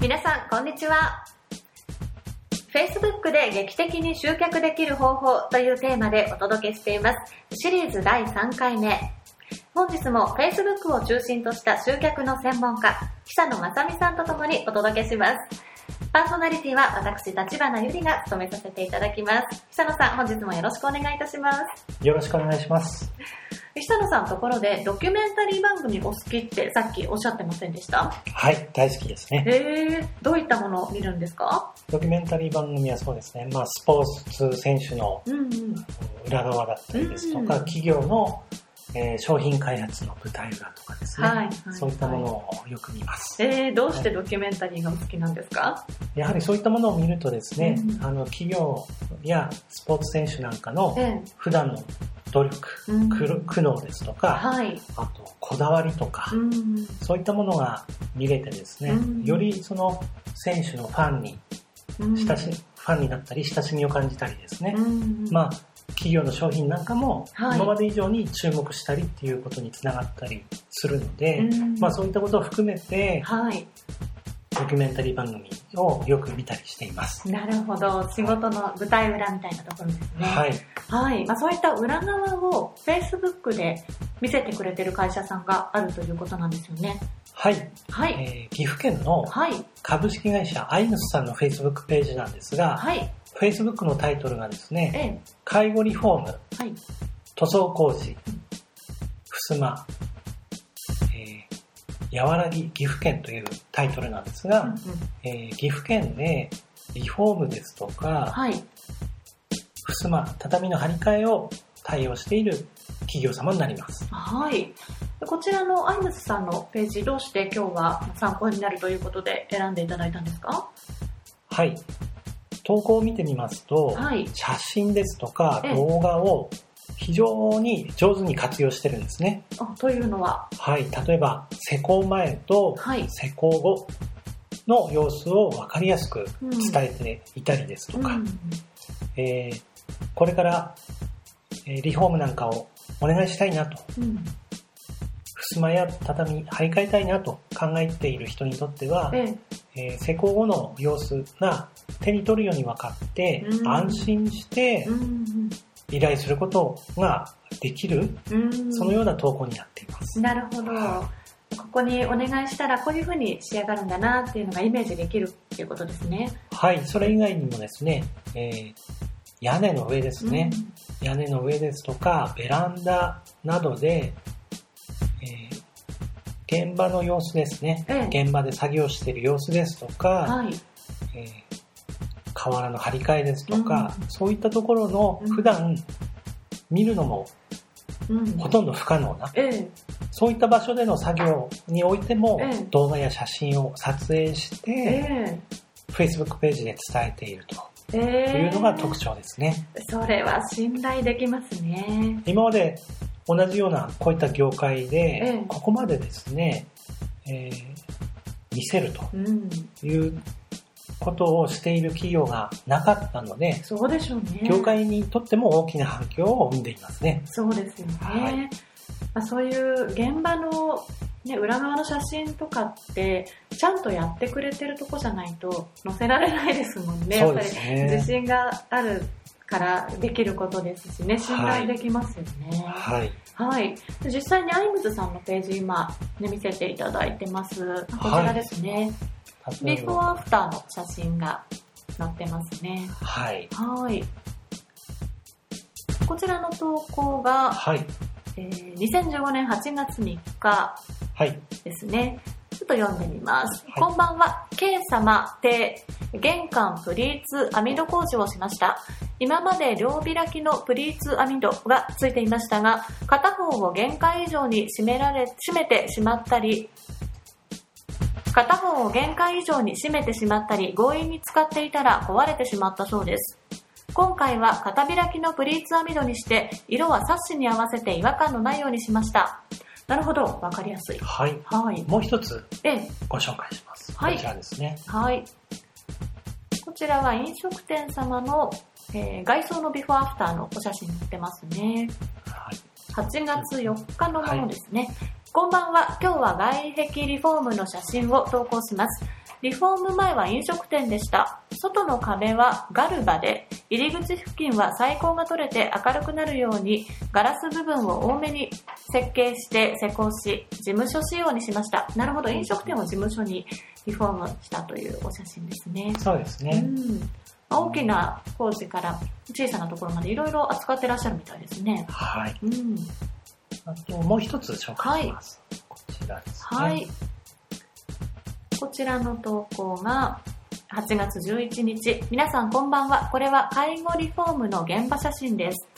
皆さん、こんにちは。Facebook で劇的に集客できる方法というテーマでお届けしています。シリーズ第3回目。本日も Facebook を中心とした集客の専門家、久野正美さんと共にお届けします。パーソナリティは私、立花ゆりが務めさせていただきます。久野さん、本日もよろしくお願いいたします。よろしくお願いします。久野さんのところでドキュメンタリー番組お好きってさっきおっしゃってませんでした？はい、大好きですね。へー、どういったものを見るんですか？ドキュメンタリー番組はそうですね、まあ、スポーツ選手のうんうん。裏側だったりですとか、うん企業の、えー商品開発の舞台裏とかですね、はいはいそういったものをよく見ます。えー、どうしてドキュメンタリーがお好きなんですか？やはりそういったものを見るとですね、うん。あの企業やスポーツ選手なんかのええ。普段の努力、うん苦苦悩ですとか、はい。あとこだわりとか、うん。そういったものが見れてですね、うんよりその選手のファンにうん親し、ファンになったり親しみを感じたりですね、うん。まあ企業の商品なんかもはい今まで以上に注目したりっていうことにつながったりするので、うんまあそういったことを含めてはい。ドキュメンタリー番組をよく見たりしています。なるほど。仕事の舞台裏みたいなところですね。はい。はい。まあ、そういった裏側を Facebook で見せてくれてる会社さんがあるということなんですよね。はい。はい。えー岐阜県のはい。株式会社アイムスさんの Facebook ページなんですが、はい。Facebook のタイトルがですね、え介護リフォーム、え。はい。塗装工事、ふすま、えー、やわらぎ岐阜県というタイトルなんですが、うんうんえー岐阜県でリフォームですとか、はい。ふすま、畳の張り替えを対応している企業様になります。はい。こちらのアイムスさんのページ、どうして今日は参考になるということで選んでいただいたんですか？はい。投稿を見てみますと、はい。写真ですとかええ動画を非常に上手に活用してるんですね。あというのは、はい。例えば、施工前とはい施工後の様子を分かりやすくうん伝えていたりですとか、うんえーこれから、えーリフォームなんかをお願いしたいなと、うん。襖や畳張り替えたいなと考えている人にとっては、ええ。えー施工後の様子が手に取るように分かって、うん安心してうん依頼することができる、うん。うんそのような投稿になっています。なるほど。ここにお願いしたらこういう風に仕上がるんだなっていうのがイメージできるっていうことですね。はい、それ以外にもですね、えー屋根の上ですね、屋根の上ですとか、ベランダなどで、えー現場の様子ですね、ええ現場で作業している様子ですとか、はい。えー瓦の張り替えですとか、うんそういったところのうん普段見るのもうん。ほとんど不可能な、ええ。そういった場所での作業においてもええ動画や写真を撮影して、え Facebook ページで伝えていると。いうのが特徴ですね。それは信頼できますね。今まで同じようなこういった業界で、ええここまでですね、えー見せるとうん。いうことをしている企業がなかったので、そうでしょうね。業界にとっても大きな反響を生んでいますね。そうですよね。はいまあ、そういう現場の、ね、裏側の写真とかって、ちゃんとやってくれてるとこじゃないと載せられないですもんね。そうですねやっぱり自信があるからできることですしね、信頼できますよね。はい。はい。で実際にアイムズさんのページ今、ね、見せていただいてます。こちらですね。ビフォーアフターの写真が載ってますね。はい。はい。こちらの投稿が、はい。えー2015年8月3日はい。ですね。ちょっと読んでみます。はいこんばんは。K 様邸、玄関プリーツ網戸工事をしました。今まで両開きのプリーツ網戸がついていましたが、片方を限界以上に閉められ、閉めてしまったり、片方を限界以上に閉めてしまったり、強引に使っていたら壊れてしまったそうです。今回は片開きのプリーツ網戸にして、色はサッシに合わせて違和感のないようにしました。なるほど、わかりやすい。はい。はい。もう一つええ、ご紹介します。はいこちらですね。はい。こちらは飲食店様の、えー外装のビフォーアフターのお写真載ってますね。はい。8月4日のものですね。こんばんは。今日は外壁リフォームの写真を投稿します。リフォーム前は飲食店でした。外の壁はガルバで、入り口付近は採光が取れて明るくなるように、ガラス部分を多めに設計して施工し、事務所仕様にしました。なるほど、飲食店を事務所にリフォームしたというお写真ですね。そうですね。うん。大きな工事から小さなところまでいろいろ扱ってらっしゃるみたいですね。はい。うん。あと、もう一つ紹介します。こちらですね。はい。こちらの投稿が8月11日。皆さんこんばんは。これは介護リフォームの現場写真です。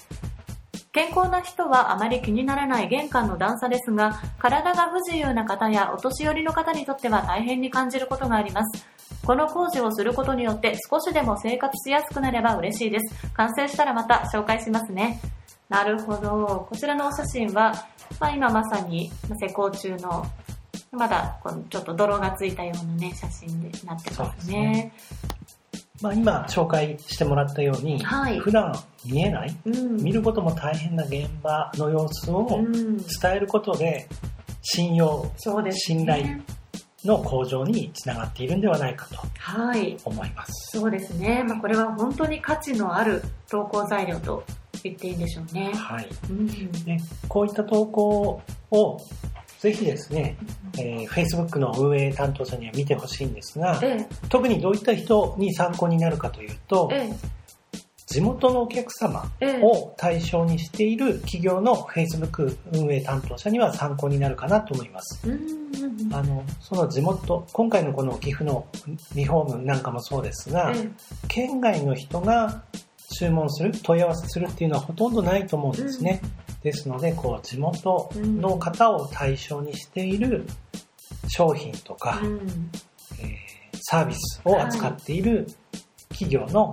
健康な人はあまり気にならない玄関の段差ですが、体が不自由な方やお年寄りの方にとっては大変に感じることがあります。この工事をすることによって少しでも生活しやすくなれば嬉しいです。完成したらまた紹介しますね。なるほど。こちらのお写真は、まあ、今まさに施工中の、まだこのちょっと泥がついたようなね、写真でなってますね。まあ、今紹介してもらったように、はい普段見えない、うん。見ることも大変な現場の様子をうん。伝えることで、信用そうです、ね。信頼の向上につながっているんではないかとはい。思います。そうですね。まあ、これは本当に価値のある投稿材料と言っていいんでしょうね。はい。うん。でこういった投稿をぜひですね、えー Facebook の運営担当者には見てほしいんですが、え特にどういった人に参考になるかというとえ、、え地元のお客様え、ええ。を対象にしている企業の Facebook 運営担当者には参考になるかなと思います。あの、その地元、今回のこの岐阜のリフォームなんかもそうですが、え県外の人が注文する、問い合わせするっていうのはほとんどないと思うんですね。ですので、こう、地元の方を対象にしている商品とか、え。ーサービスを扱っている企業の。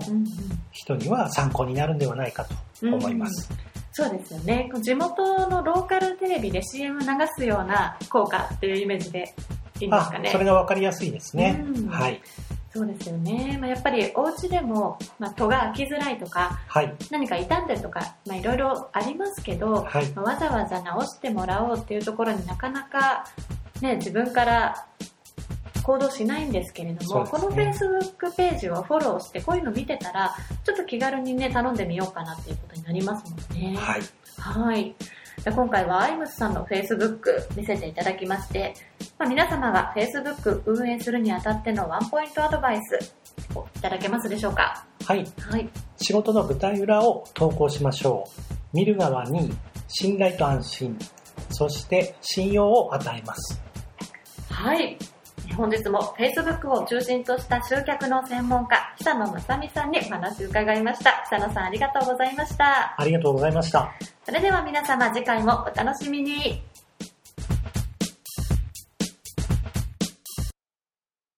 人には参考になるんではないかと思います。そうですよね。地元のローカルテレビで CM 流すような効果っていうイメージでいいんですあかね。それがわかりやすいですね。うんはい。そうですよね。まあ、やっぱりお家でも、まあ、戸が開きづらいとか、はい。何か傷んでるとか、まあ、いろいろありますけど、はい。まあわざわざ直してもらおうっていうところになかなか、ね、自分から行動しないんですけれども、そうこの Facebook ページをフォローして、こういうの見てたら、ちょっと気軽にね、頼んでみようかなっていうことになりますもんね。はい。はい。で今回はアイムスさんの Facebook 見せていただきまして、まあ、皆様が Facebook 運営するにあたってのワンポイントアドバイスをいただけますでしょうか？はい。はい。仕事の舞台裏を投稿しましょう。見る側に信頼と安心、そして信用を与えます。はい。本日も Facebook を中心とした集客の専門家、久野正美さんにお話を伺いました。久野さんありがとうございました。ありがとうございました。それでは皆様次回もお楽しみに。